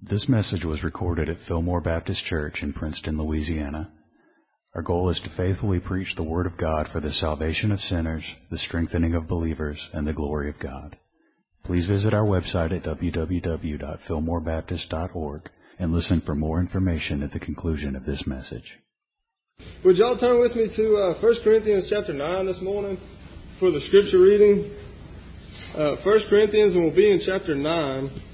This message was recorded at Fillmore Baptist Church in Princeton, Louisiana. Our goal is to faithfully preach the Word of God for the salvation of sinners, the strengthening of believers, and the glory of God. Please visit our website at www.fillmorebaptist.org and listen for more information at the conclusion of this message. Would y'all turn with me to uh, 1 Corinthians chapter 9 this morning for the scripture reading? Uh, 1 Corinthians, and we'll be in chapter 9.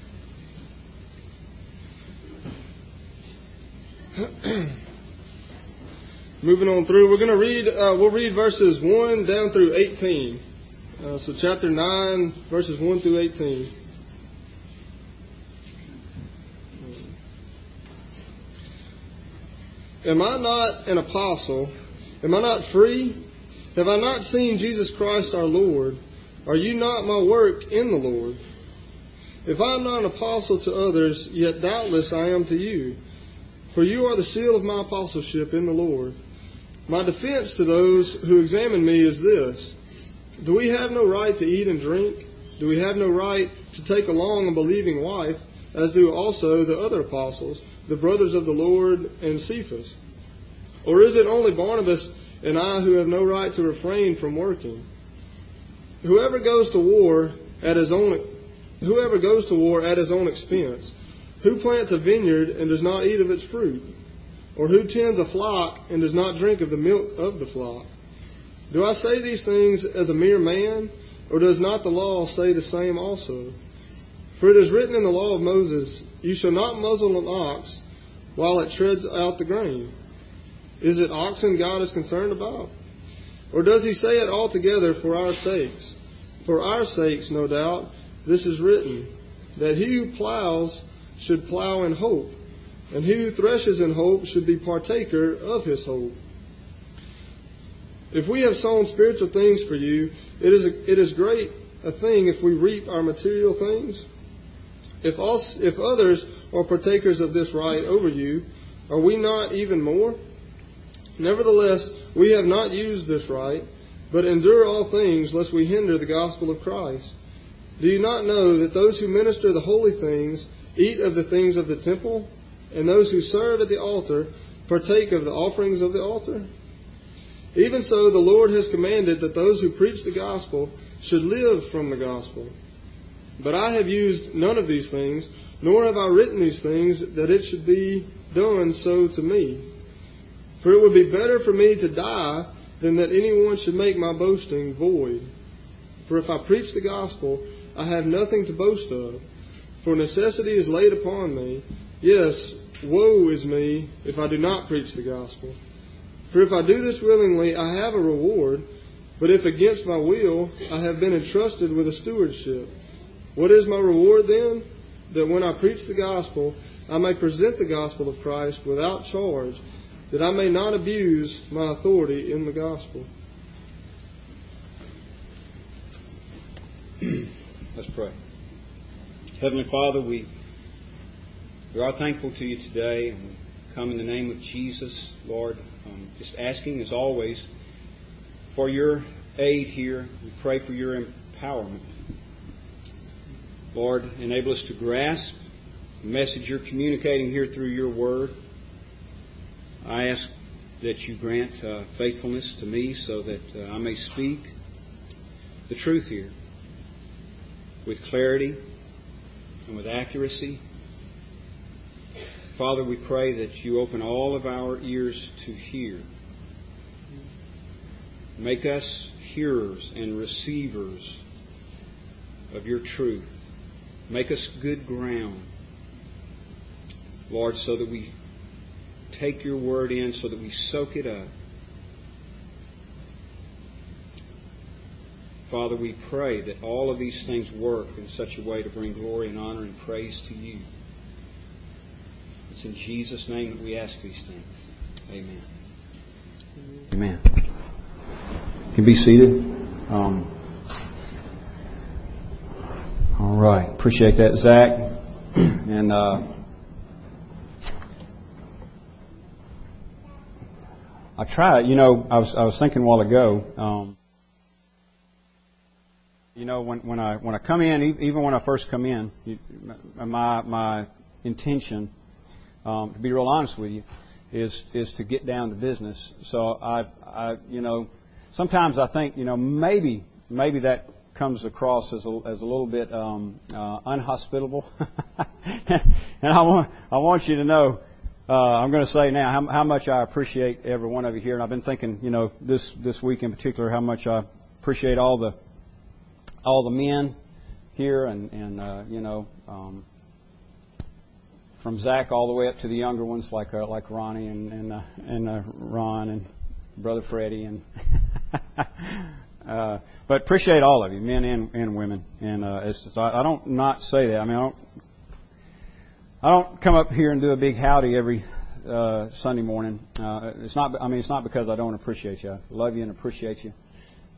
Moving on through, we're going to read, uh, we'll read verses 1 down through 18. Uh, so, chapter 9, verses 1 through 18. Am I not an apostle? Am I not free? Have I not seen Jesus Christ our Lord? Are you not my work in the Lord? If I am not an apostle to others, yet doubtless I am to you. For you are the seal of my apostleship in the Lord. My defense to those who examine me is this Do we have no right to eat and drink? Do we have no right to take along a believing wife, as do also the other apostles, the brothers of the Lord, and Cephas? Or is it only Barnabas and I who have no right to refrain from working? Whoever goes to war at his own whoever goes to war at his own expense, who plants a vineyard and does not eat of its fruit? Or who tends a flock and does not drink of the milk of the flock? Do I say these things as a mere man, or does not the law say the same also? For it is written in the law of Moses, You shall not muzzle an ox while it treads out the grain. Is it oxen God is concerned about? Or does he say it altogether for our sakes? For our sakes, no doubt, this is written, that he who plows should plow in hope, and he who threshes in hope should be partaker of his hope. If we have sown spiritual things for you, it is, a, it is great a thing if we reap our material things. If, us, if others are partakers of this right over you, are we not even more? Nevertheless, we have not used this right, but endure all things lest we hinder the gospel of Christ. Do you not know that those who minister the holy things eat of the things of the temple, and those who serve at the altar partake of the offerings of the altar? Even so, the Lord has commanded that those who preach the gospel should live from the gospel. But I have used none of these things, nor have I written these things that it should be done so to me. For it would be better for me to die than that anyone should make my boasting void. For if I preach the gospel, I have nothing to boast of. For necessity is laid upon me. Yes, woe is me if I do not preach the gospel. For if I do this willingly, I have a reward. But if against my will, I have been entrusted with a stewardship. What is my reward then? That when I preach the gospel, I may present the gospel of Christ without charge that I may not abuse my authority in the gospel. Let's pray. Heavenly Father, we, we are thankful to you today, and we come in the name of Jesus, Lord, um, just asking, as always, for your aid here. We pray for your empowerment. Lord, enable us to grasp the message you're communicating here through your word. I ask that you grant uh, faithfulness to me so that uh, I may speak the truth here with clarity and with accuracy. Father, we pray that you open all of our ears to hear. Make us hearers and receivers of your truth. Make us good ground, Lord, so that we take your word in so that we soak it up. Father, we pray that all of these things work in such a way to bring glory and honor and praise to you. It's in Jesus' name that we ask these things. Amen. Amen. You can be seated. Um, all right. Appreciate that, Zach. And uh, I try. You know, I was I was thinking a while ago. Um, you know, when when I when I come in, even when I first come in, you, my my intention, um, to be real honest with you, is is to get down to business. So I, I, you know, sometimes I think, you know, maybe maybe that comes across as a, as a little bit um, uh, unhospitable, and I want I want you to know. Uh, I'm going to say now how, how much I appreciate every one of you here, and I've been thinking, you know, this this week in particular, how much I appreciate all the all the men here, and and uh, you know, um, from Zach all the way up to the younger ones like uh, like Ronnie and and uh, and uh, Ron and brother Freddie and. uh, but appreciate all of you, men and, and women. And uh, it's, so I, I don't not say that. I mean, I don't. I don't come up here and do a big howdy every uh, Sunday morning. Uh, it's not. I mean, it's not because I don't appreciate you. I love you and appreciate you,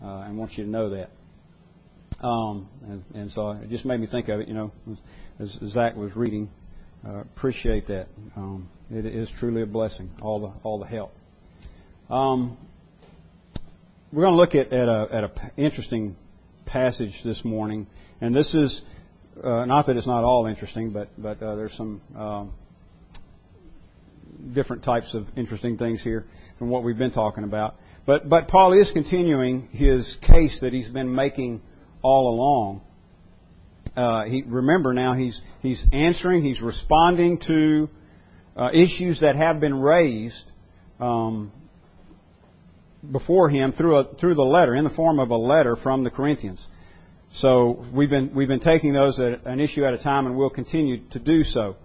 uh, and want you to know that. Um, and, and so it just made me think of it. You know, as Zach was reading, uh, appreciate that. Um, it is truly a blessing. All the all the help. Um, we're going to look at, at a at a p- interesting passage this morning, and this is uh, not that it's not all interesting, but but uh, there's some um, different types of interesting things here from what we've been talking about. But but Paul is continuing his case that he's been making all along. Uh, he, remember now he's he's answering, he's responding to uh, issues that have been raised um, before him through a, through the letter in the form of a letter from the Corinthians. So we've been we've been taking those at an issue at a time, and we'll continue to do so.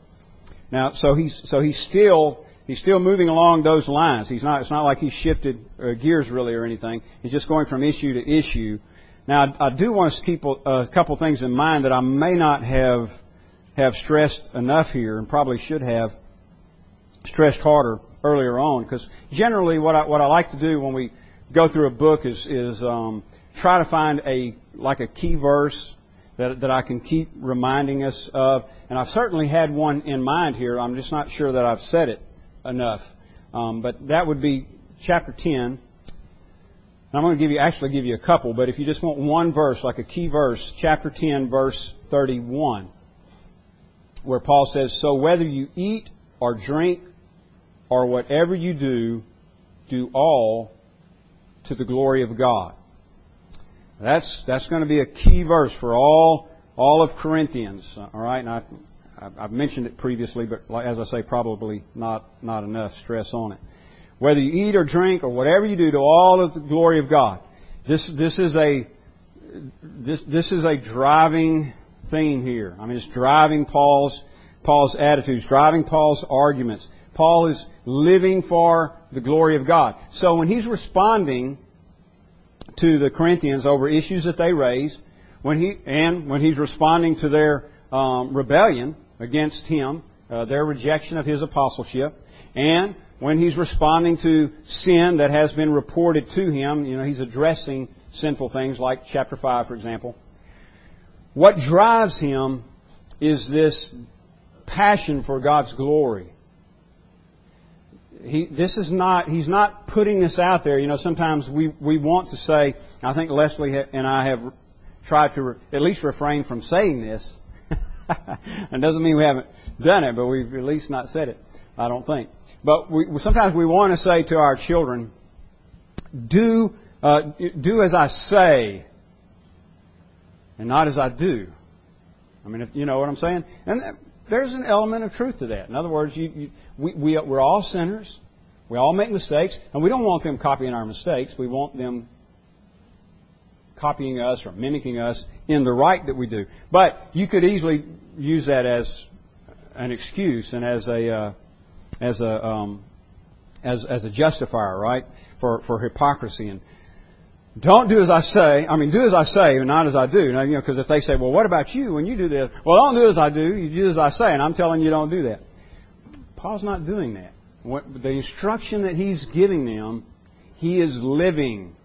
Now, so he's so he's still he's still moving along those lines. He's not it's not like he's shifted uh, gears really or anything. He's just going from issue to issue. Now, I, do want to keep a, a couple things in mind that I may not have have stressed enough here, and probably should have stressed harder earlier on. Because generally, what I, what I like to do when we go through a book is is um, try to find a like a key verse that that I can keep reminding us of. And I've certainly had one in mind here. I'm just not sure that I've said it enough. Um, but that would be chapter 10, I'm going to give you, actually give you a couple, but if you just want one verse, like a key verse, chapter 10, verse 31, where Paul says, So whether you eat or drink or whatever you do, do all to the glory of God. That's, that's going to be a key verse for all, all of Corinthians. All right? And I, I've mentioned it previously, but as I say, probably not, not enough stress on it. Whether you eat or drink or whatever you do, to all of the glory of God. This, this is a, this, this is a driving theme here. I mean, it's driving Paul's, Paul's attitudes, driving Paul's arguments. Paul is living for the glory of God. So when he's responding to the Corinthians over issues that they raise, when he and when he's responding to their um, rebellion against him, uh, their rejection of his apostleship, and when he's responding to sin that has been reported to him, you know, he's addressing sinful things like chapter 5, for example. What drives him is this passion for God's glory. He, this is not, he's not putting this out there. You know, sometimes we, we want to say, I think Leslie and I have tried to re, at least refrain from saying this. it doesn't mean we haven't done it, but we've at least not said it, I don't think. But we, sometimes we want to say to our children, do, uh, do as I say and not as I do. I mean, if, you know what I'm saying? And there's an element of truth to that. In other words, you, you, we, we, we're all sinners. We all make mistakes, and we don't want them copying our mistakes. We want them copying us or mimicking us in the right that we do. But you could easily use that as an excuse and as a uh, as a um, as as a justifier, right, for for hypocrisy and don't do as I say. I mean, do as I say, and not as I do. Now, you know, because if they say, "Well, what about you when you do this?" Well, don't do as I do. You do as I say, and I'm telling you, don't do that. Paul's not doing that. What, the instruction that he's giving them, he is living.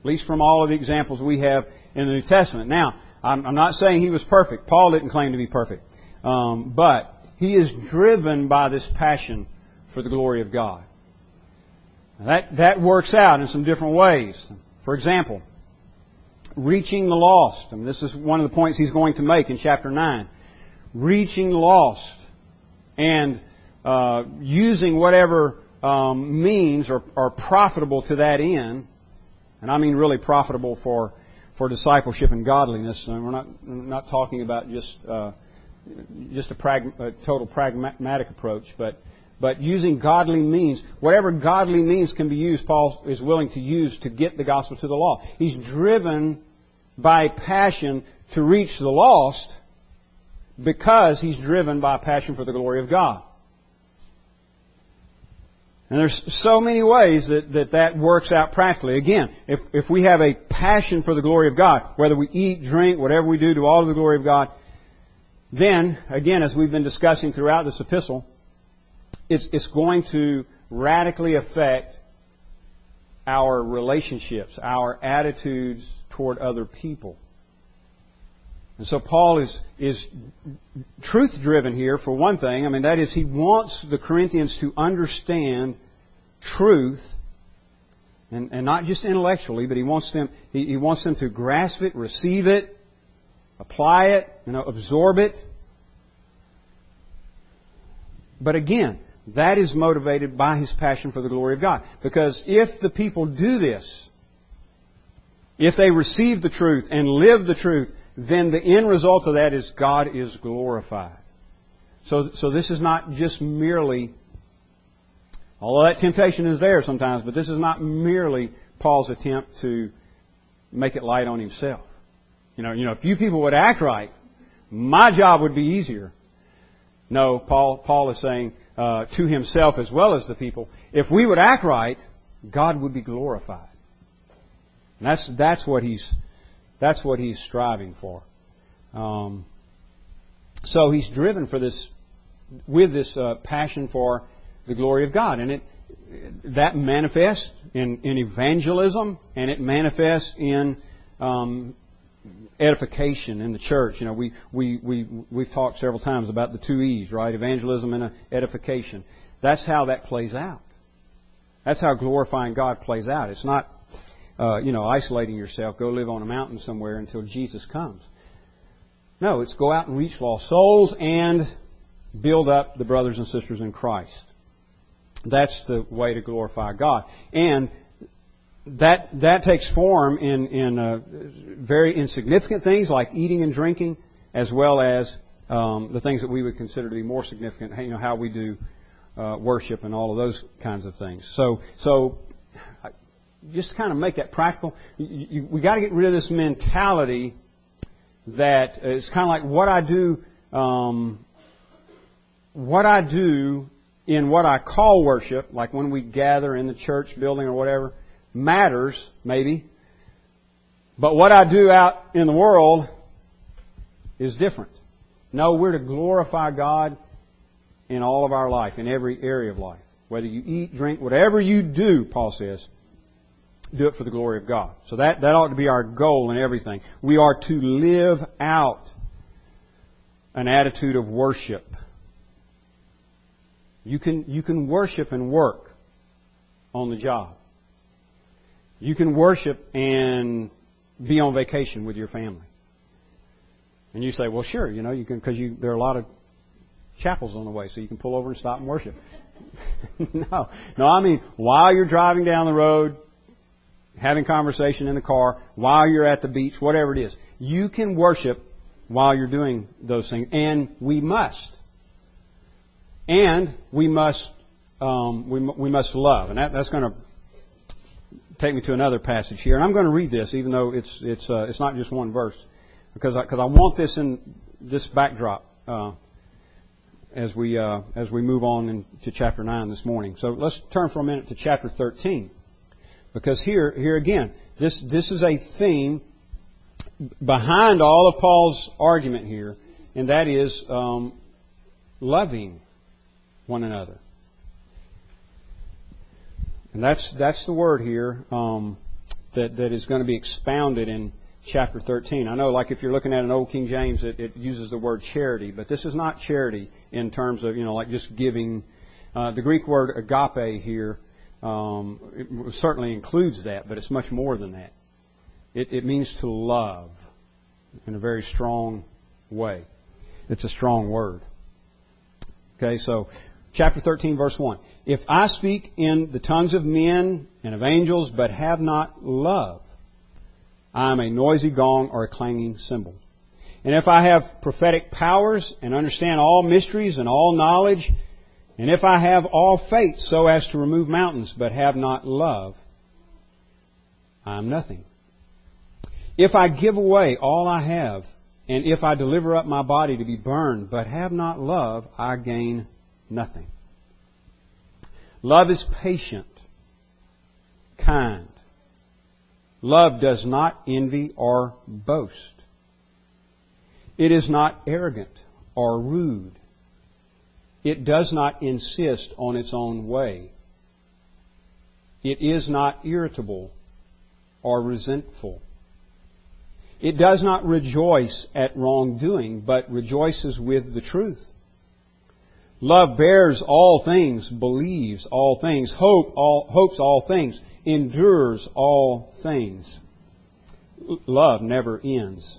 At least from all of the examples we have in the New Testament. Now, I'm, I'm not saying he was perfect. Paul didn't claim to be perfect, um, but he is driven by this passion for the glory of God. That that works out in some different ways. For example, reaching the lost. Mean, this is one of the points he's going to make in chapter 9. Reaching the lost. and uh, using whatever um, means are, are profitable to that end, and I mean really profitable for for discipleship and godliness. And we're not not talking about just uh, just a, prag- a total pragmatic approach, but but using godly means, whatever godly means can be used, Paul is willing to use to get the gospel to the law. He's driven by passion to reach the lost because he's driven by passion for the glory of God. And there's so many ways that, that that works out practically. Again, if, if we have a passion for the glory of God, whether we eat, drink, whatever we do, do all to the glory of God, then, again, as we've been discussing throughout this epistle, it's, it's going to radically affect our relationships, our attitudes toward other people. And so Paul is, is truth driven here for one thing. I mean, that is, he wants the Corinthians to understand truth, and, and not just intellectually, but he wants them, he, he wants them to grasp it, receive it, apply it, you know, absorb it. But again, that is motivated by his passion for the glory of God. Because if the people do this, if they receive the truth and live the truth, then the end result of that is God is glorified. So, so this is not just merely, although that temptation is there sometimes, but this is not merely Paul's attempt to make it light on himself. You know, you know, if you people would act right, my job would be easier. No, Paul, Paul is saying uh, to himself as well as the people, if we would act right, God would be glorified. And that's that's what he's that's what he's striving for. Um, so he's driven for this with this uh, passion for the glory of God, and it that manifests in, in evangelism, and it manifests in um, edification in the church. You know, we, we, we, we've talked several times about the two E's, right? Evangelism and edification. That's how that plays out. That's how glorifying God plays out. It's not, uh, you know, isolating yourself, go live on a mountain somewhere until Jesus comes. No, it's go out and reach lost souls and build up the brothers and sisters in Christ. That's the way to glorify God. And that that takes form in in uh, very insignificant things like eating and drinking, as well as um, the things that we would consider to be more significant. You know how we do uh, worship and all of those kinds of things. So so just to kind of make that practical, you, you, we got to get rid of this mentality that it's kind of like what I do. Um, what I do in what I call worship, like when we gather in the church building or whatever, matters, maybe. But what I do out in the world is different. No, we're to glorify God in all of our life, in every area of life. Whether you eat, drink, whatever you do, Paul says, do it for the glory of God. So that, that ought to be our goal in everything. We are to live out an attitude of worship. You can, you can worship and work on the job. You can worship and be on vacation with your family. And you say, well, sure, you know, you can, because there are a lot of chapels on the way, so you can pull over and stop and worship. no, no, I mean, while you're driving down the road, having conversation in the car, while you're at the beach, whatever it is, you can worship while you're doing those things, and we must. And we must, um, we, we must love, and that, that's going to take me to another passage here, and I'm going to read this, even though it's it's uh, it's not just one verse, because because I, I, want this in this backdrop uh, as we uh, as we move on into chapter nine this morning. So let's turn for a minute to chapter 13, because here here again this this is a theme behind all of Paul's argument here, and that is um, loving one another. And that's, that's the word here um, that, that is going to be expounded in chapter 13. I know, like if you're looking at an old King James, it, it uses the word charity, but this is not charity in terms of, you know, like just giving. Uh, the Greek word agape here um, certainly includes that, but it's much more than that. It, it means to love in a very strong way. It's a strong word. Okay, so chapter 13, verse 1. If I speak in the tongues of men and of angels, but have not love, I am a noisy gong or a clanging cymbal. And if I have prophetic powers and understand all mysteries and all knowledge, and if I have all faith so as to remove mountains, but have not love, I am nothing. If I give away all I have, and if I deliver up my body to be burned, but have not love, I gain nothing. Love is patient, kind. Love does not envy or boast. It is not arrogant or rude. It does not insist on its own way. It is not irritable or resentful. It does not rejoice at wrongdoing, but rejoices with the truth. Love bears all things, believes all things, hope all, hopes all things, endures all things. Love never ends.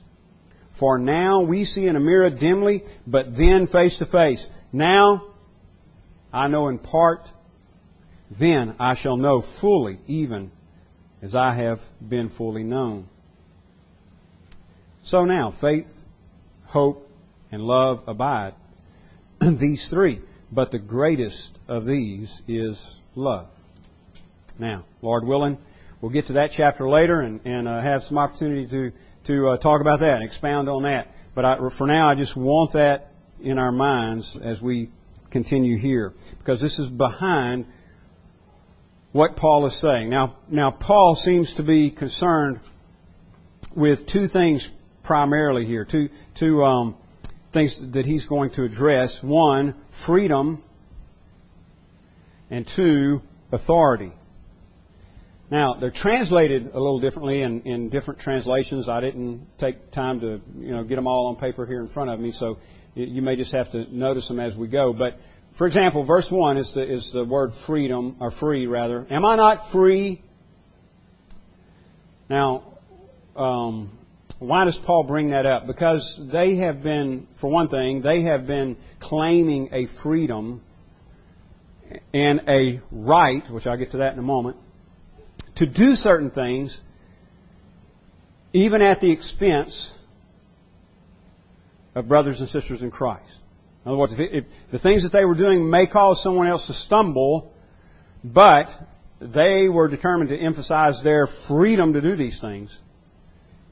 For now we see in a mirror dimly, but then face to face. Now I know in part, then I shall know fully, even as I have been fully known. So now, faith, hope, and love abide. these three. But the greatest of these is love. Now, Lord willing, we'll get to that chapter later and, and uh, have some opportunity to, to uh, talk about that and expound on that. But I, for now, I just want that in our minds as we continue here. Because this is behind what Paul is saying. Now, now Paul seems to be concerned with two things primarily here, two, two um, things that he's going to address. One, freedom, and two, authority. Now, they're translated a little differently in, in different translations. I didn't take time to you know get them all on paper here in front of me, so you may just have to notice them as we go. But for example, verse one is the is the word freedom or free rather. Am I not free? Now, um, why does Paul bring that up? Because they have been, for one thing, they have been claiming a freedom and a right, which I'll get to that in a moment, to do certain things even at the expense of brothers and sisters in Christ. In other words, if, it, if the things that they were doing may cause someone else to stumble, but they were determined to emphasize their freedom to do these things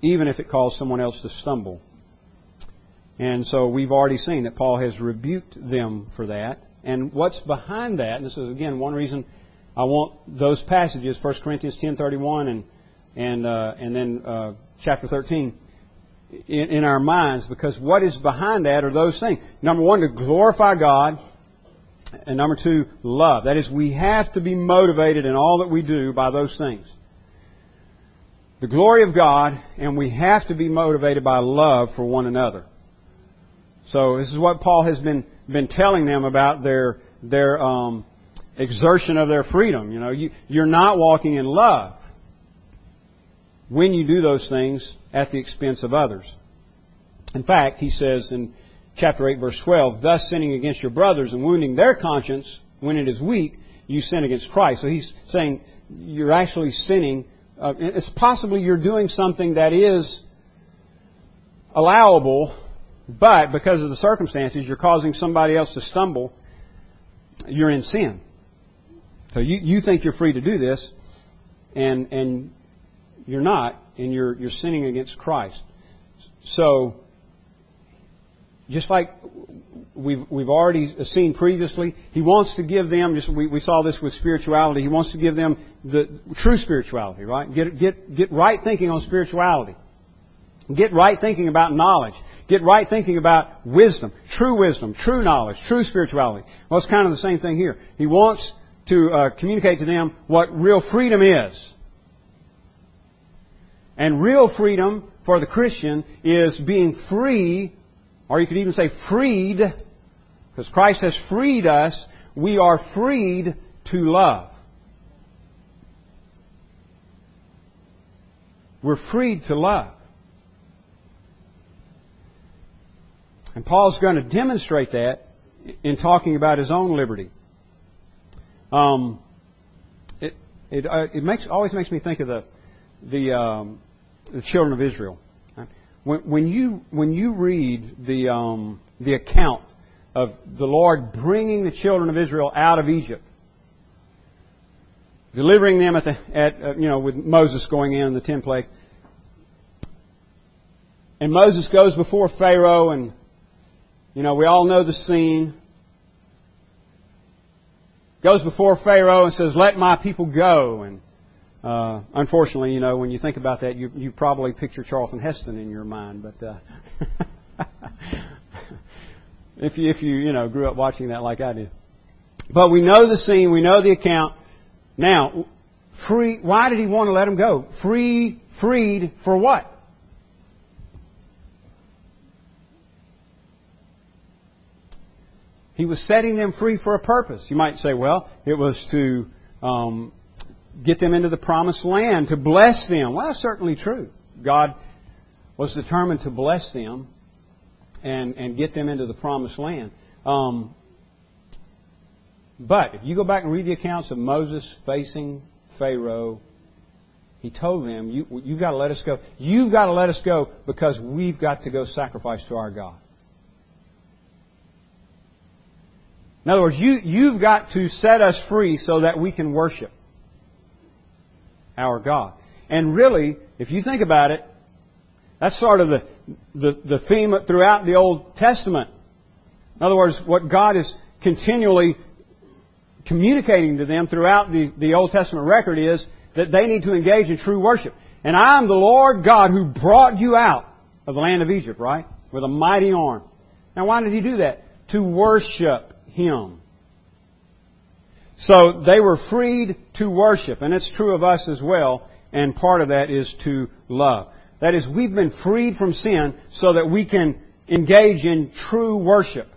even if it caused someone else to stumble. And so we've already seen that Paul has rebuked them for that. And what's behind that, and this is again one reason I want those passages, 1 Corinthians 10.31 and, and, uh, and then uh, chapter 13, in, in our minds, because what is behind that are those things. Number one, to glorify God, and number two, love. That is, we have to be motivated in all that we do by those things the glory of God, and we have to be motivated by love for one another. So this is what Paul has been been telling them about their their um, exertion of their freedom. You know, you, you're not walking in love when you do those things at the expense of others. In fact, he says in chapter 8, verse 12, thus sinning against your brothers and wounding their conscience when it is weak, you sin against Christ. So he's saying you're actually sinning uh, it's possibly you're doing something that is allowable, but because of the circumstances, you're causing somebody else to stumble. You're in sin. So you, you think you're free to do this, and and you're not, and you're you're sinning against Christ. So just like we've we've already seen previously, he wants to give them. Just we, we saw this with spirituality. He wants to give them the true spirituality, right? Get get get right thinking on spirituality. Get right thinking about knowledge. get right thinking about wisdom, true wisdom, true knowledge, true spirituality. Well, it's kind of the same thing here. He wants to uh, communicate to them what real freedom is. And real freedom for the Christian is being free, or you could even say freed, because Christ has freed us. We are freed to love. We're freed to love. And Paul's going to demonstrate that in talking about his own liberty. Um, it it, uh, it makes always makes me think of the the um, the children of Israel. When, when you when you read the um, the account of the Lord bringing the children of Israel out of Egypt, delivering them at the at uh, you know with Moses going in the ten and Moses goes before Pharaoh, and you know we all know the scene. Goes before Pharaoh and says, "Let my people go," and uh, unfortunately, you know, when you think about that, you, you probably picture Charlton Heston in your mind, but uh, if you if you you know grew up watching that like I did. But we know the scene, we know the account. Now, free. Why did he want to let him go? Free, freed for what? He was setting them free for a purpose. You might say, well, it was to um, get them into the promised land, to bless them. Well, that's certainly true. God was determined to bless them and, and get them into the promised land. Um, but if you go back and read the accounts of Moses facing Pharaoh, he told them, you, You've got to let us go. You've got to let us go because we've got to go sacrifice to our God. In other words, you, you've got to set us free so that we can worship our God. And really, if you think about it, that's sort of the, the, the theme throughout the Old Testament. In other words, what God is continually communicating to them throughout the, the Old Testament record is that they need to engage in true worship. And I am the Lord God who brought you out of the land of Egypt, right? With a mighty arm. Now why did He do that? To worship Him. So they were freed to worship, and it's true of us as well, and part of that is to love. That is, we've been freed from sin so that we can engage in true worship.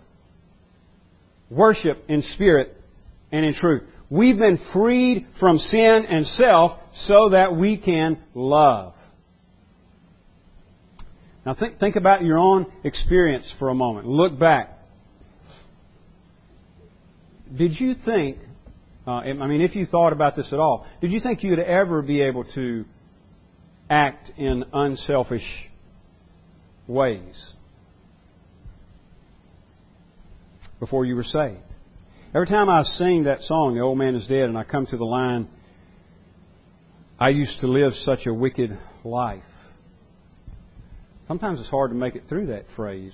Worship in spirit and in truth. We've been freed from sin and self so that we can love. Now think, think about your own experience for a moment. Look back. Did you think uh, I mean, if you thought about this at all, did you think you'd ever be able to act in unselfish ways before you were saved? Every time I sing that song, The Old Man is Dead, and I come to the line, I used to live such a wicked life. Sometimes it's hard to make it through that phrase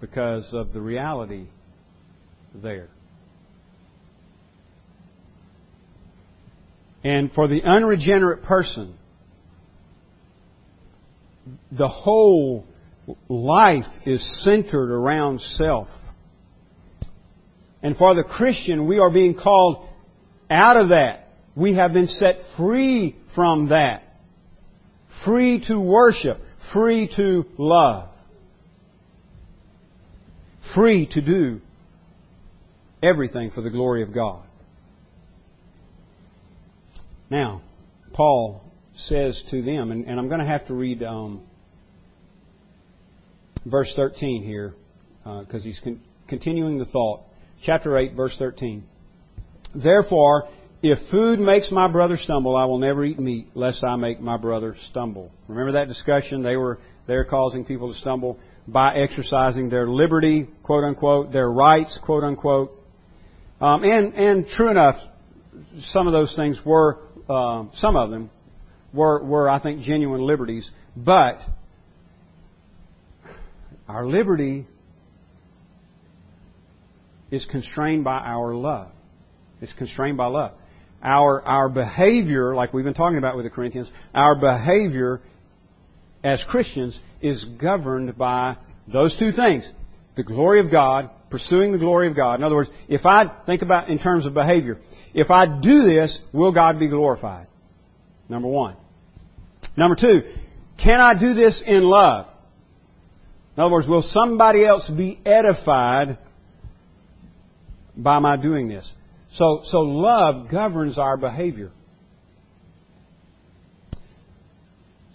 because of the reality there. And for the unregenerate person, the whole life is centered around self. And for the Christian, we are being called out of that. We have been set free from that. Free to worship. Free to love. Free to do everything for the glory of God. Now, Paul says to them, and, and I'm going to have to read um, verse 13 here because uh, he's con- continuing the thought. Chapter 8, verse 13. Therefore, if food makes my brother stumble, I will never eat meat, lest I make my brother stumble. Remember that discussion? They were there causing people to stumble by exercising their liberty, quote unquote, their rights, quote unquote. Um, and and true enough, some of those things were uh, some of them were, were, I think, genuine liberties. But our liberty is constrained by our love. It's constrained by love. Our, our behavior, like we've been talking about with the Corinthians, our behavior as Christians is governed by Those two things. The glory of God, pursuing the glory of God. In other words, if I think about in terms of behavior, if I do this, will God be glorified? Number one. Number two, can I do this in love? In other words, will somebody else be edified by my doing this? So, so love governs our behavior.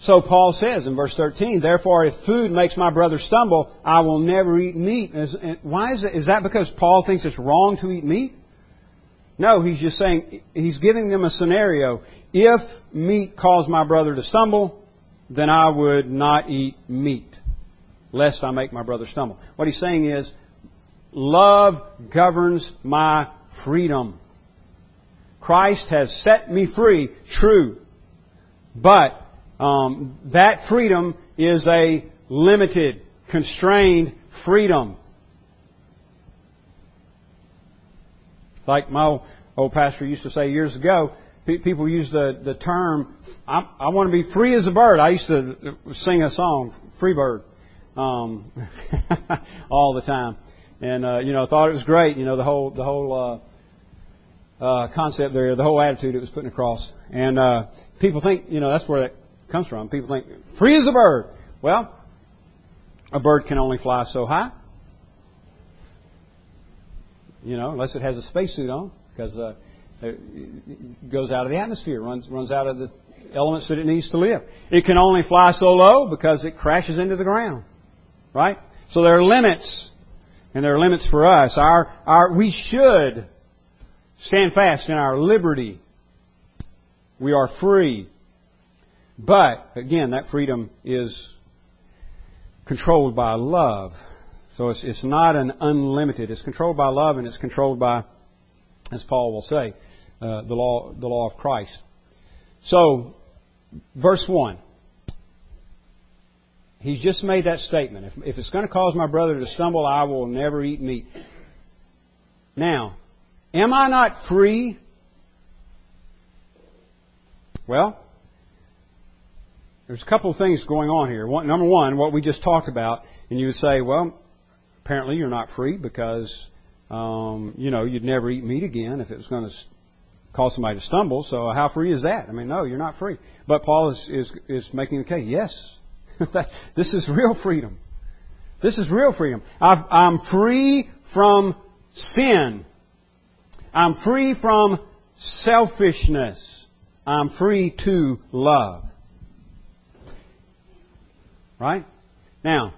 So Paul says in verse 13, therefore if food makes my brother stumble, I will never eat meat. Why is it? Is that because Paul thinks it's wrong to eat meat? No, he's just saying, he's giving them a scenario. If meat caused my brother to stumble, then I would not eat meat, lest I make my brother stumble. What he's saying is, love governs my freedom. Christ has set me free, true. But um, that freedom is a limited, constrained freedom. Like my old, old pastor used to say years ago, people use the, the term, I, I want to be free as a bird. I used to sing a song, Free Bird, um, all the time. And, uh, you know, I thought it was great, you know, the whole, the whole, uh, uh, concept there, the whole attitude it was putting across. And, uh, people think, you know, that's where that comes from. People think, free as a bird. Well, a bird can only fly so high. You know, unless it has a spacesuit on, because uh, it goes out of the atmosphere, runs runs out of the elements that it needs to live. It can only fly so low because it crashes into the ground, right? So there are limits, and there are limits for us. Our our we should stand fast in our liberty. We are free. But, again, that freedom is controlled by love. So it's, it's not an unlimited. It's controlled by love and it's controlled by, as Paul will say, uh, the law, the law of Christ. So, verse 1. He's just made that statement. If, if it's going to cause my brother to stumble, I will never eat meat. Now, am I not free? Well, there's a couple of things going on here. One, number one, what we just talked about, and you would say, well, apparently you're not free because, um, you know, you'd never eat meat again if it was going to cause somebody to stumble. So how free is that? I mean, no, you're not free. But Paul is is, is making the case. Yes, this is real freedom. This is real freedom. i I'm free from sin. I'm free from selfishness. I'm free to love. Right? Now,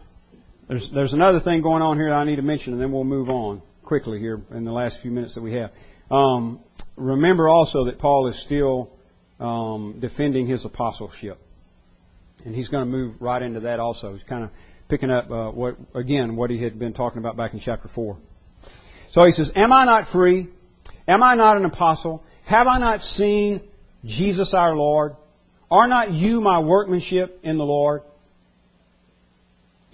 there's, there's another thing going on here that I need to mention, and then we'll move on quickly here in the last few minutes that we have. Um, remember also that Paul is still um, defending his apostleship. And he's going to move right into that also. He's kind of picking up, uh, what, again, what he had been talking about back in chapter 4. So he says, Am I not free? Am I not an apostle? Have I not seen Jesus our Lord? Are not you my workmanship in the Lord?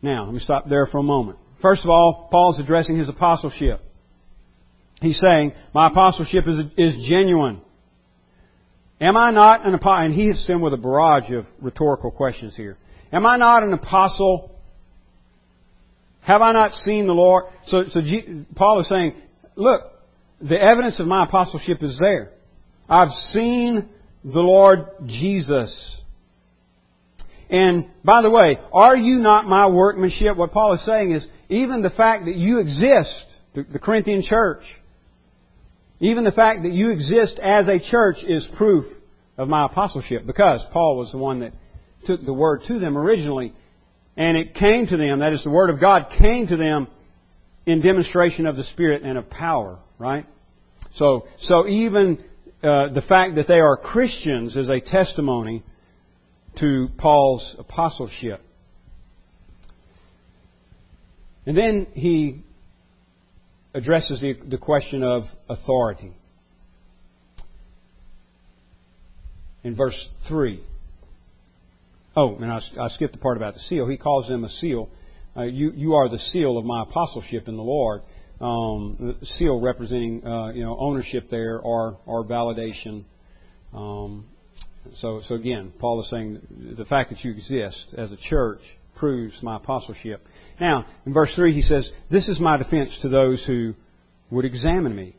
Now, let me stop there for a moment. First of all, Paul's addressing his apostleship. He's saying, my apostleship is, is genuine. Am I not an apostle? And he hits them with a barrage of rhetorical questions here. Am I not an apostle? Have I not seen the Lord? So, so G, Paul is saying, look, the evidence of my apostleship is there. I've seen the Lord Jesus. And by the way, are you not my workmanship? What Paul is saying is, even the fact that you exist, the Corinthian church, even the fact that you exist as a church is proof of my apostleship because Paul was the one that took the word to them originally. And it came to them, that is the word of God came to them in demonstration of the Spirit and of power, right? So, so even uh, the fact that they are Christians is a testimony to Paul's apostleship. And then he addresses the, the question of authority. In verse 3. Oh, and I, I skipped the part about the seal. He calls them a seal. Uh, you, you are the seal of my apostleship in the Lord. Um, the seal representing uh, you know ownership there or or validation. Um, so so again, Paul is saying the fact that you exist as a church proves my apostleship. Now in verse three he says, "This is my defense to those who would examine me."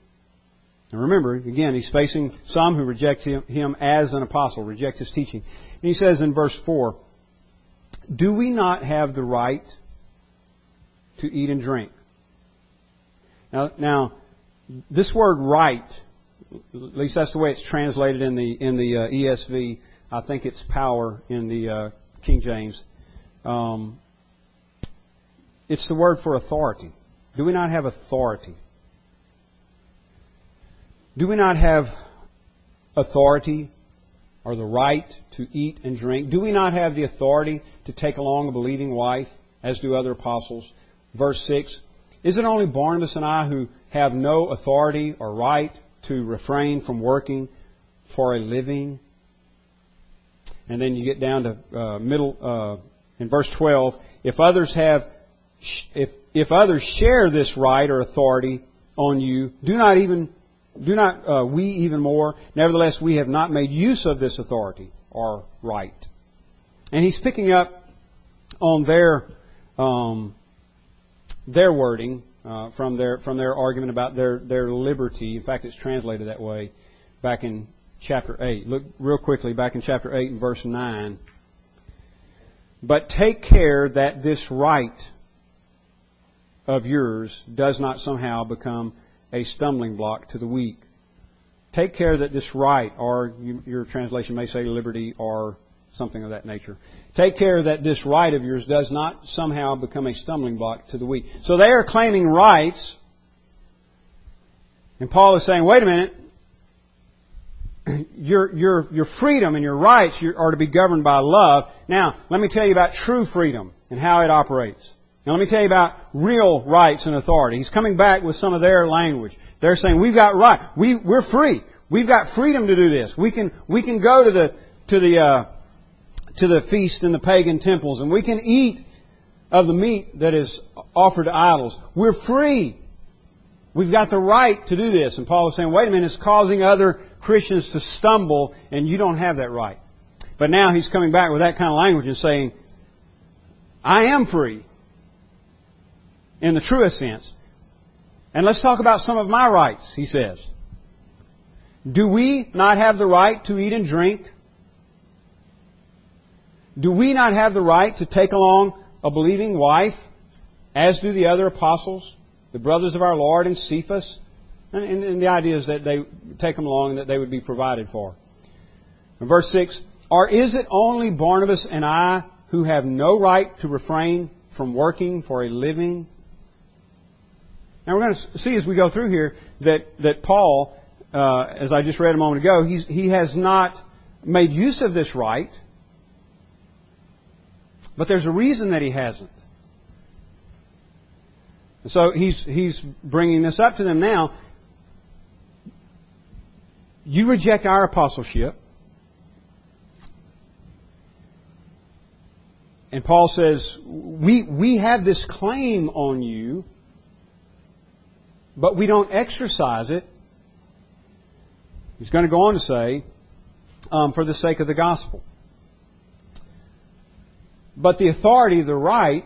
And remember, again, he's facing some who reject him, him as an apostle, reject his teaching. And he says in verse 4, Do we not have the right to eat and drink? Now, now this word right, at least that's the way it's translated in the, in the uh, ESV. I think it's power in the uh, King James. Um, it's the word for authority. Do we not have authority? Do we not have authority or the right to eat and drink? Do we not have the authority to take along a believing wife, as do other apostles? Verse 6 Is it only Barnabas and I who have no authority or right to refrain from working for a living? And then you get down to uh, middle uh, in verse 12. If others have, if if others share this right or authority on you, do not even do not uh, we even more? Nevertheless, we have not made use of this authority or right. And he's picking up on their um, their wording uh, from their from their argument about their their liberty. In fact, it's translated that way back in chapter eight. Look real quickly back in chapter eight and verse nine. But take care that this right of yours does not somehow become a stumbling block to the weak. Take care that this right, or your translation may say liberty or something of that nature. Take care that this right of yours does not somehow become a stumbling block to the weak. So they are claiming rights, and Paul is saying, wait a minute, your, your, your freedom and your rights are to be governed by love. Now, let me tell you about true freedom and how it operates. Now let me tell you about real rights and authority. He's coming back with some of their language. They're saying we've got right. We, we're free. We've got freedom to do this. We can, we can go to the, to the, uh, to the feast in the pagan temples and we can eat of the meat that is offered to idols. We're free. We've got the right to do this. And Paul is saying, wait a minute, it's causing other Christians to stumble and you don't have that right. But now he's coming back with that kind of language and saying, I am free in the truest sense. And let's talk about some of my rights, he says. Do we not have the right to eat and drink? Do we not have the right to take along a believing wife, as do the other apostles, the brothers of our Lord and Cephas? And, and, and the idea is that they take them along and that they would be provided for. Verse 6, Or is it only Barnabas and I who have no right to refrain from working for a living? Now we're going to see as we go through here that, that Paul, uh, as I just read a moment ago, he has not made use of this right, but there's a reason that he hasn't. And so he's, he's bringing this up to them now. You reject our apostleship. And Paul says, we, we have this claim on you but we don't exercise it, he's going to go on to say, um, for the sake of the gospel. But the authority, the right,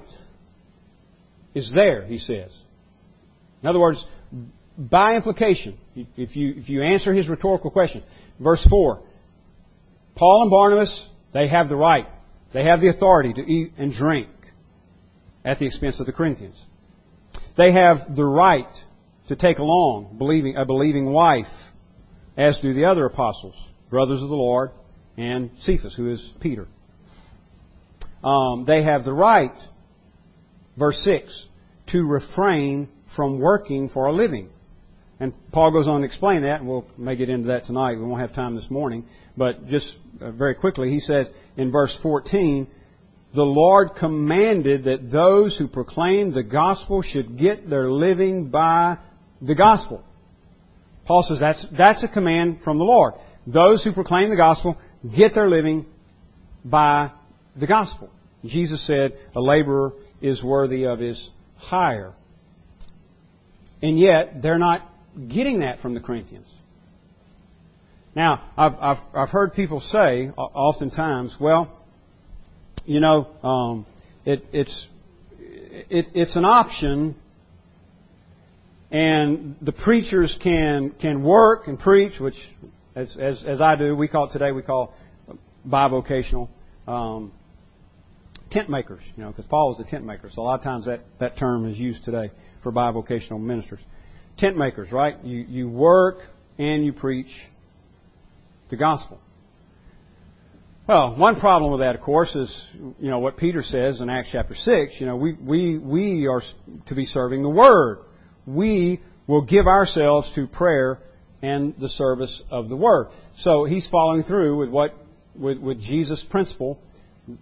is there, he says. In other words, by implication, if you, if you answer his rhetorical question, verse 4, Paul and Barnabas, they have the right, they have the authority to eat and drink at the expense of the Corinthians. They have the right to take along believing, a believing wife, as do the other apostles, brothers of the Lord, and Cephas, who is Peter. Um, they have the right, verse 6, to refrain from working for a living. And Paul goes on to explain that, and we'll may get into that tonight. We won't have time this morning. But just uh, very quickly, he says in verse 14, the Lord commanded that those who proclaim the gospel should get their living by the gospel. Paul says that's, that's a command from the Lord. Those who proclaim the gospel get their living by the gospel. Jesus said, a laborer is worthy of his hire. And yet, they're not getting that from the Corinthians. Now, I've, I've, I've heard people say, oftentimes, well, you know, um, it, it's, it, it's an option and the preachers can can work and preach, which as as, as I do, we call it today we call bivocational um, tent makers. You know, because Paul was a tent maker, so a lot of times that that term is used today for bivocational ministers. Tent makers, right? You you work and you preach the gospel. Well, one problem with that, of course, is you know what Peter says in Acts chapter six. You know, we we we are to be serving the word we will give ourselves to prayer and the service of the Word. So he's following through with what with, with Jesus' principle.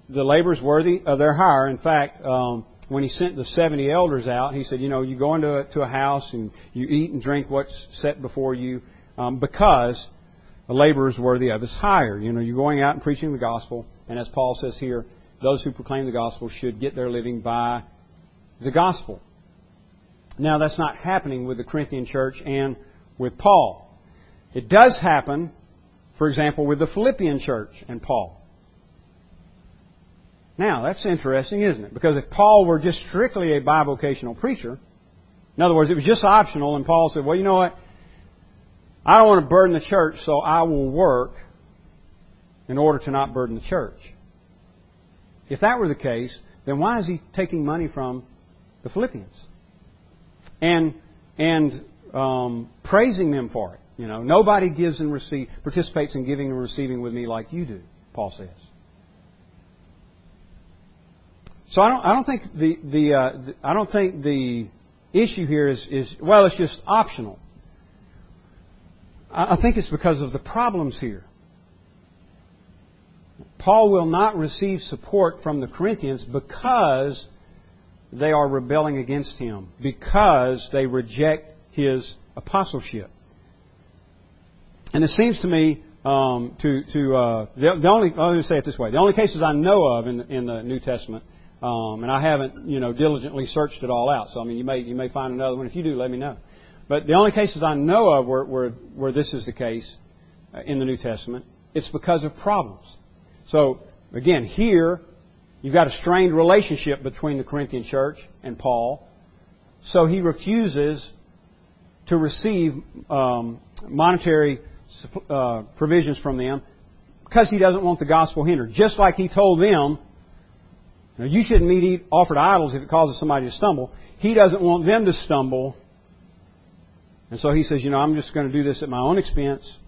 The labor is worthy of their hire. In fact, um, when he sent the 70 elders out, he said, you know, you go into a, to a house and you eat and drink what's set before you um, because a laborer is worthy of his hire. You know, you're going out and preaching the gospel, and as Paul says here, those who proclaim the gospel should get their living by the gospel. Now, that's not happening with the Corinthian church and with Paul. It does happen, for example, with the Philippian church and Paul. Now, that's interesting, isn't it? Because if Paul were just strictly a bivocational preacher, in other words, it was just optional, and Paul said, well, you know what? I don't want to burden the church, so I will work in order to not burden the church. If that were the case, then why is he taking money from the Philippians? and and um, praising them for it. You know, nobody gives and receive, participates in giving and receiving with me like you do. Paul says. So I don't, I don't think the, the, uh, the I don't think the issue here is, is well, it's just optional. I, I think it's because of the problems here. Paul will not receive support from the Corinthians because they are rebelling against him because they reject his apostleship. And it seems to me um, to to uh, the, the, only let me say it this way: the only cases I know of in in the New Testament, um, and I haven't you know diligently searched it all out. So I mean, you may you may find another one. If you do, let me know. But the only cases I know of where where, where this is the case uh, in the New Testament, it's because of problems. So again, here You've got a strained relationship between the Corinthian church and Paul. So he refuses to receive um, monetary uh, provisions from them because he doesn't want the gospel hindered. Just like he told them, you, you shouldn't meet eat offered idols if it causes somebody to stumble. He doesn't want them to stumble. And so he says, you know, I'm just going to do this at my own expense.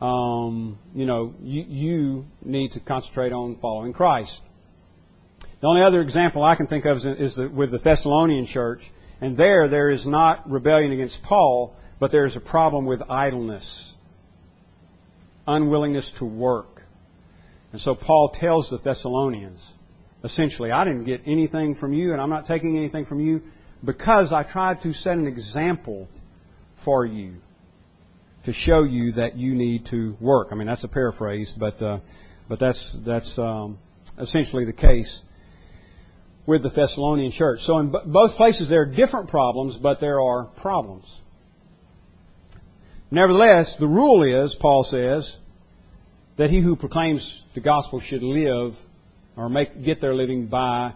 Um, you know, you, you need to concentrate on following Christ. The only other example I can think of is the, with the Thessalonian church. And there, there is not rebellion against Paul, but there is a problem with idleness, unwillingness to work. And so Paul tells the Thessalonians, essentially, I didn't get anything from you, and I'm not taking anything from you because I tried to set an example for you to show you that you need to work. I mean, that's a paraphrase, but uh, but that's that's um, essentially the case with the Thessalonian church. So in both places there are different problems, but there are problems. Nevertheless, the rule is, Paul says, that he who proclaims the gospel should live or make, get their living by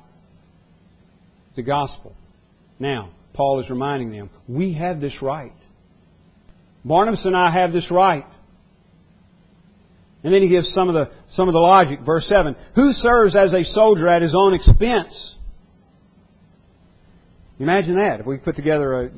the gospel. Now, Paul is reminding them, we have this right. Barnabas and I have this right. And then he gives some of the, some of the logic. Verse 7. Who serves as a soldier at his own expense? Imagine that if we put together a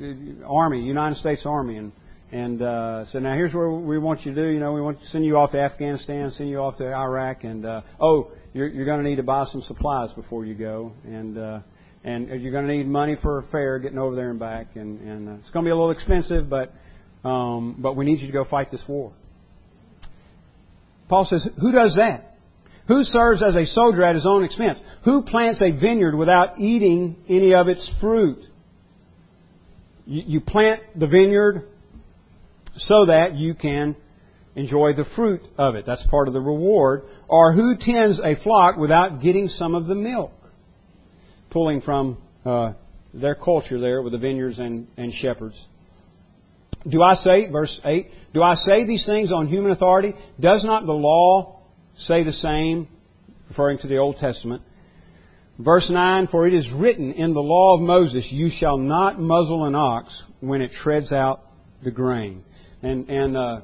army, United States Army, and and uh, so now here's what we want you to do. You know, we want to send you off to Afghanistan, send you off to Iraq, and uh, oh, you're you're going to need to buy some supplies before you go, and uh, and you're going to need money for a fare getting over there and back, and and uh, it's going to be a little expensive, but um, but we need you to go fight this war. Paul says, who does that? Who serves as a soldier at his own expense? Who plants a vineyard without eating any of its fruit? You, you plant the vineyard so that you can enjoy the fruit of it. That's part of the reward. Or who tends a flock without getting some of the milk? Pulling from uh, their culture there with the vineyards and, and shepherds. Do I say, verse 8, do I say these things on human authority? Does not the law say the same, referring to the Old Testament? Verse 9, for it is written in the law of Moses, you shall not muzzle an ox when it treads out the grain. And, and uh,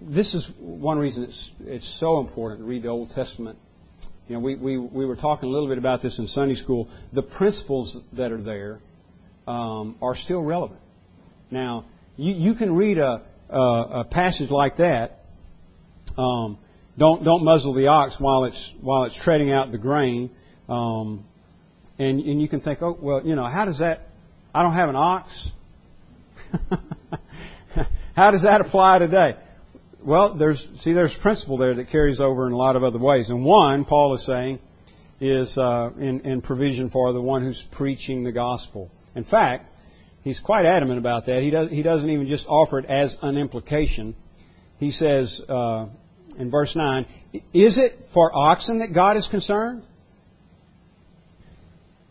this is one reason it's, it's so important to read the Old Testament. You know, we, we, we were talking a little bit about this in Sunday school. The principles that are there um, are still relevant. Now, you, you can read a, a, a passage like that. Um, don't don't muzzle the ox while it's while it's treading out the grain, um, and and you can think, oh well, you know, how does that? I don't have an ox. how does that apply today? Well, there's see, there's a principle there that carries over in a lot of other ways, and one Paul is saying is uh, in, in provision for the one who's preaching the gospel. In fact, he's quite adamant about that. He, does, he doesn't even just offer it as an implication. He says uh, in verse 9, Is it for oxen that God is concerned?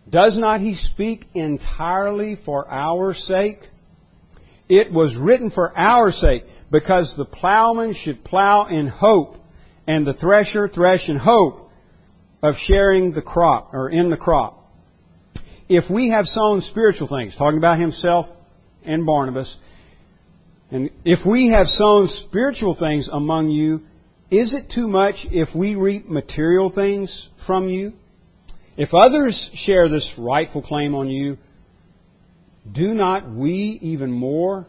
Does not he speak entirely for our sake? It was written for our sake, because the plowman should plow in hope, and the thresher thresh in hope of sharing the crop, or in the crop if we have sown spiritual things, talking about himself and Barnabas, and if we have sown spiritual things among you, is it too much if we reap material things from you? If others share this rightful claim on you, do not we even more?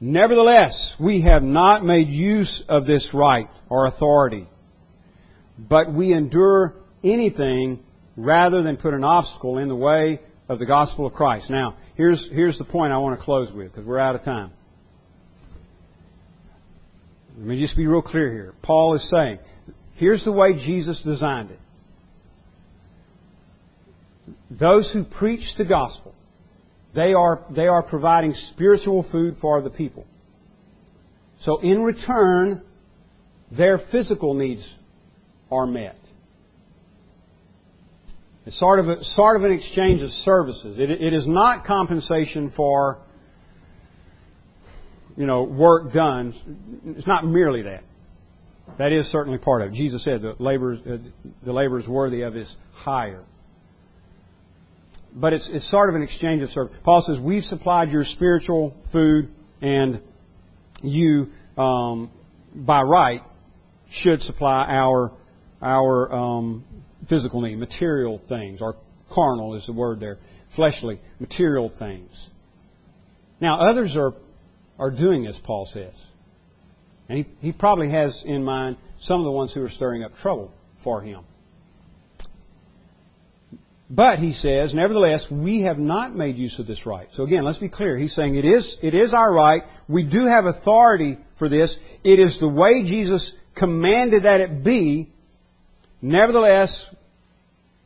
Nevertheless, we have not made use of this right or authority, but we endure anything rather than put an obstacle in the way of the gospel of Christ. Now, here's, here's the point I want to close with because we're out of time. Let me just be real clear here. Paul is saying, here's the way Jesus designed it. Those who preach the gospel, they are, they are providing spiritual food for the people. So in return, their physical needs are met. It's sort of, a, sort of an exchange of services. It, it is not compensation for, you know, work done. It's not merely that. That is certainly part of it. Jesus said the labor, uh, the labor is worthy of his hire. But it's, it's sort of an exchange of service. Paul says, we've supplied your spiritual food and you, um, by right, should supply our, our um, physical need, material things, or carnal is the word there, fleshly, material things. Now, others are, are doing this, Paul says. And he, he probably has in mind some of the ones who are stirring up trouble for him. But he says, nevertheless, we have not made use of this right. So again, let's be clear. He's saying it is, it is our right. We do have authority for this. It is the way Jesus commanded that it be. Nevertheless,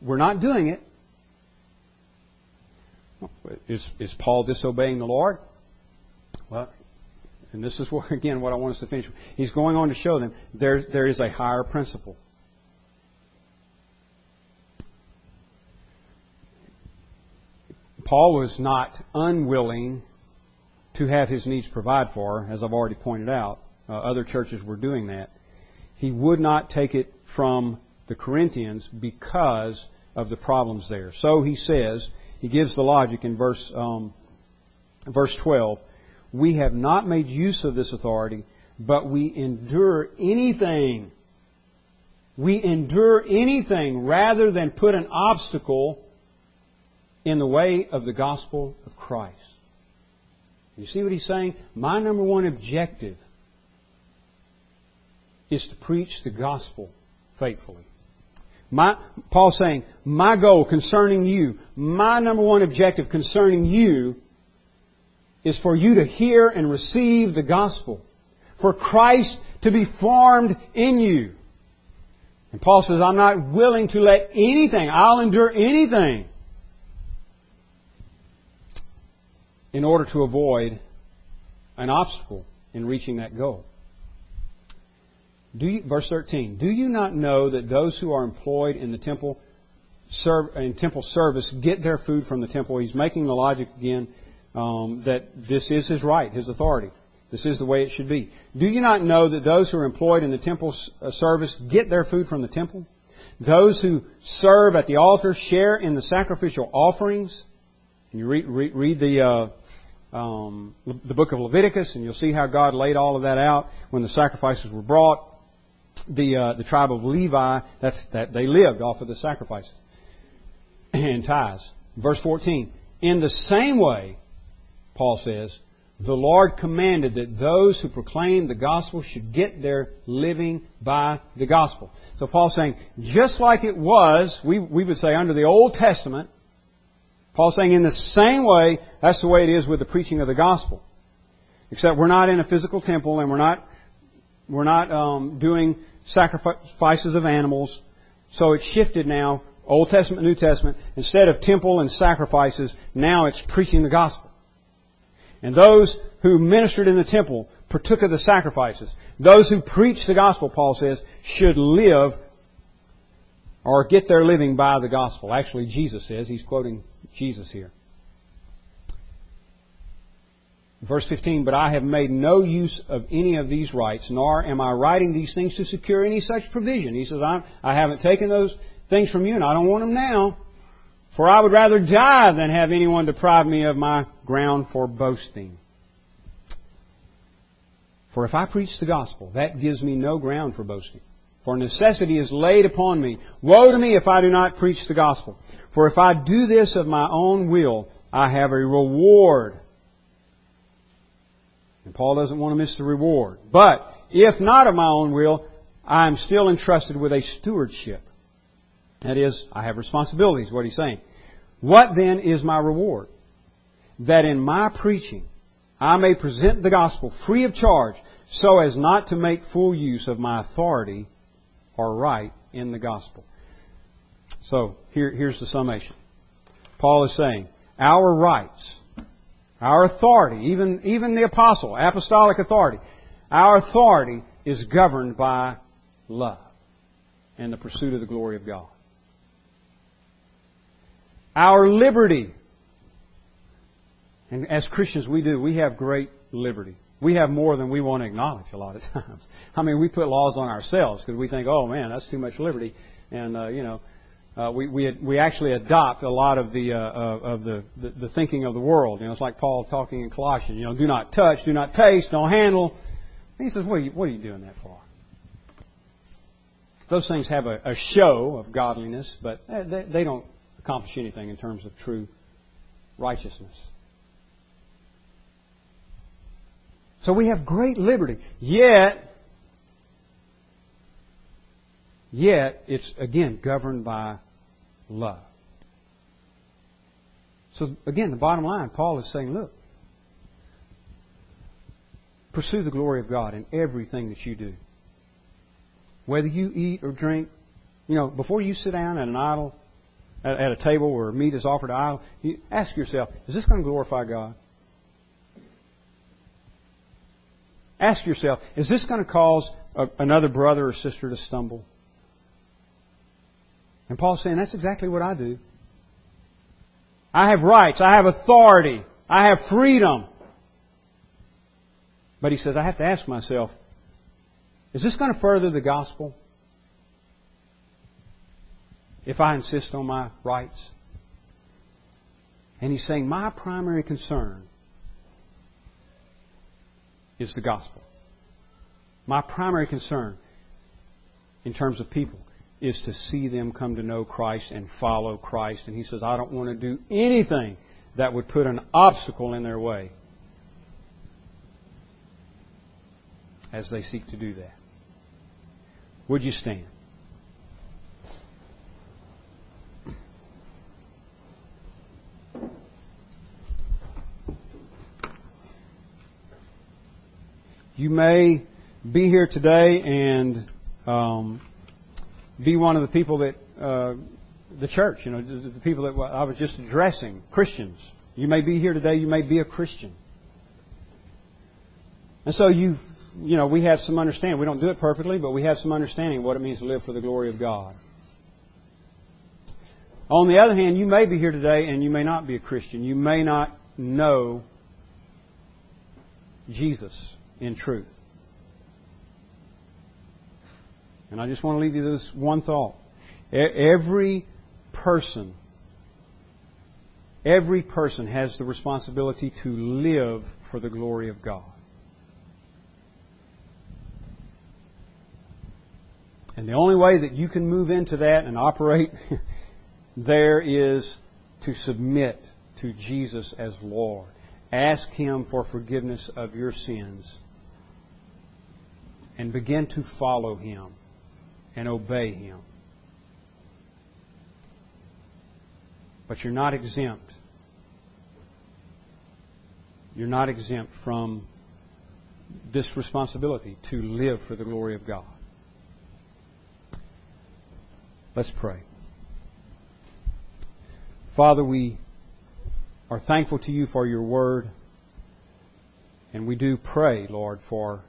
we're not doing it. Is, is Paul disobeying the Lord? Well, and this is where, again, what I want us to finish. He's going on to show them there, there is a higher principle. Paul was not unwilling to have his needs provided for, as I've already pointed out. Uh, other churches were doing that. He would not take it from the Corinthians because of the problems there. So he says, he gives the logic in verse, um, verse 12. We have not made use of this authority, but we endure anything. We endure anything rather than put an obstacle in the way of the gospel of Christ. You see what he's saying? My number one objective is to preach the gospel faithfully. My, Paul's saying, my goal concerning you, my number one objective concerning you is for you to hear and receive the gospel. For Christ to be formed in you. And Paul says, I'm not willing to let anything, I'll endure anything in order to avoid an obstacle in reaching that goal. You, verse 13, do you not know that those who are employed in the temple serve, in temple service get their food from the temple? He's making the logic again um, that this is his right, his authority. This is the way it should be. Do you not know that those who are employed in the temple uh, service get their food from the temple? Those who serve at the altar share in the sacrificial offerings. And you read, read, read the uh, um, the book of Leviticus, and you'll see how God laid all of that out when the sacrifices were brought. The uh, the tribe of Levi, that's that they lived off of the sacrifices and tithes. Verse 14. In the same way, Paul says, the Lord commanded that those who proclaim the gospel should get their living by the gospel. So Paul's saying, just like it was, we, we would say under the Old Testament, Paul's saying in the same way, that's the way it is with the preaching of the gospel. Except we're not in a physical temple and we're not, we're not um, doing sacrifices of animals. So it's shifted now, Old Testament, New Testament. Instead of temple and sacrifices, now it's preaching the gospel. And those who ministered in the temple partook of the sacrifices. Those who preach the gospel, Paul says, should live or get their living by the gospel. Actually, Jesus says, he's quoting Jesus here. Verse 15, but I have made no use of any of these rights, nor am I writing these things to secure any such provision. He says, I'm, I haven't taken those things from you, and I don't want them now. For I would rather die than have anyone deprive me of my ground for boasting. For if I preach the gospel, that gives me no ground for boasting. For necessity is laid upon me. Woe to me if I do not preach the gospel. For if I do this of my own will, I have a reward. And Paul doesn't want to miss the reward. But if not of my own will, I am still entrusted with a stewardship that is, I have responsibilities, what he's saying. What then is my reward? That in my preaching I may present the gospel free of charge so as not to make full use of my authority or right in the gospel. So, here, here's the summation. Paul is saying, our rights, our authority, even, even the apostle, apostolic authority, our authority is governed by love and the pursuit of the glory of God our liberty. And as Christians, we do. We have great liberty. We have more than we want to acknowledge a lot of times. I mean, we put laws on ourselves because we think, oh man, that's too much liberty. And, uh, you know, uh, we, we, we actually adopt a lot of the, uh, of the, the, the thinking of the world. You know, it's like Paul talking in Colossians, you know, do not touch, do not taste, don't handle. And he says, what are you, what are you doing that for? Those things have a, a show of godliness, but they, they don't accomplish anything in terms of true righteousness. So we have great liberty. Yet, yet it's again governed by love. So again, the bottom line, Paul is saying, look, pursue the glory of God in everything that you do. Whether you eat or drink, you know, before you sit down at an idol at, a table where meat is offered to idol, you ask yourself, is this going to glorify God? Ask yourself, is this going to cause a, another brother or sister to stumble? And Paul's saying that's exactly what I do. I have rights. I have authority. I have freedom. But he says, I have to ask myself, is this going to further the gospel? if I insist on my rights? And he's saying, My primary concern is the gospel. My primary concern in terms of people is to see them come to know Christ and follow Christ. And he says, I don't want to do anything that would put an obstacle in their way as they seek to do that. Would you stand? You may be here today and um, be one of the people that uh, the church, you know, the people that I was just addressing, Christians. You may be here today, you may be a Christian. And so you, you know, we have some understanding. We don't do it perfectly, but we have some understanding of what it means to live for the glory of God. On the other hand, you may be here today and you may not be a Christian. You may not know Jesus in truth. And I just want to leave you this one thought. Every person, every person has the responsibility to live for the glory of God. And the only way that you can move into that and operate there is to submit to Jesus as Lord. Ask Him for forgiveness of your sins and begin to follow Him and obey Him. But you're not exempt. You're not exempt from this responsibility to live for the glory of God. Let's pray. Father, we are thankful to you for your word. And we do pray, Lord, for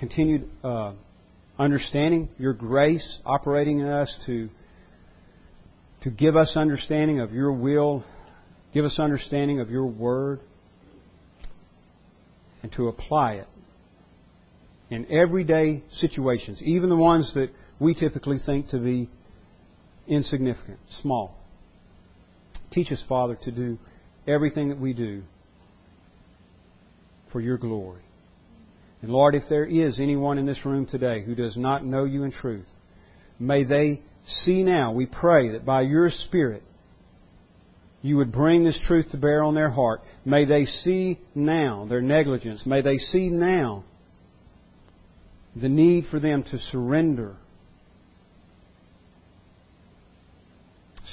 continued uh, understanding, your grace operating in us to, to give us understanding of your will, give us understanding of your word, and to apply it in everyday situations, even the ones that we typically think to be insignificant, small. Teach us, Father, to do everything that we do for your glory. And Lord, if there is anyone in this room today who does not know you in truth, may they see now, we pray that by your Spirit, you would bring this truth to bear on their heart. May they see now their negligence. May they see now the need for them to surrender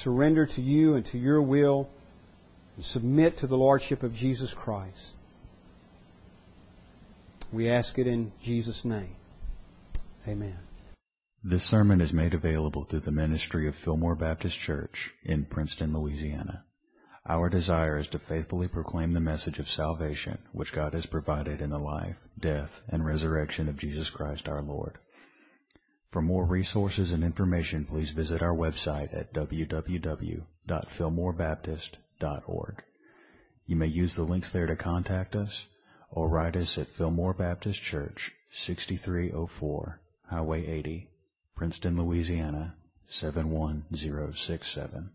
surrender to you and to your will and submit to the Lordship of Jesus Christ. We ask it in Jesus' name. Amen. This sermon is made available through the ministry of Fillmore Baptist Church in Princeton, Louisiana. Our desire is to faithfully proclaim the message of salvation which God has provided in the life, death, and resurrection of Jesus Christ our Lord. For more resources and information, please visit our website at www.fillmorebaptist.org. You may use the links there to contact us or write us at Fillmore Baptist Church, 6304 Highway 80, Princeton, Louisiana, 71067.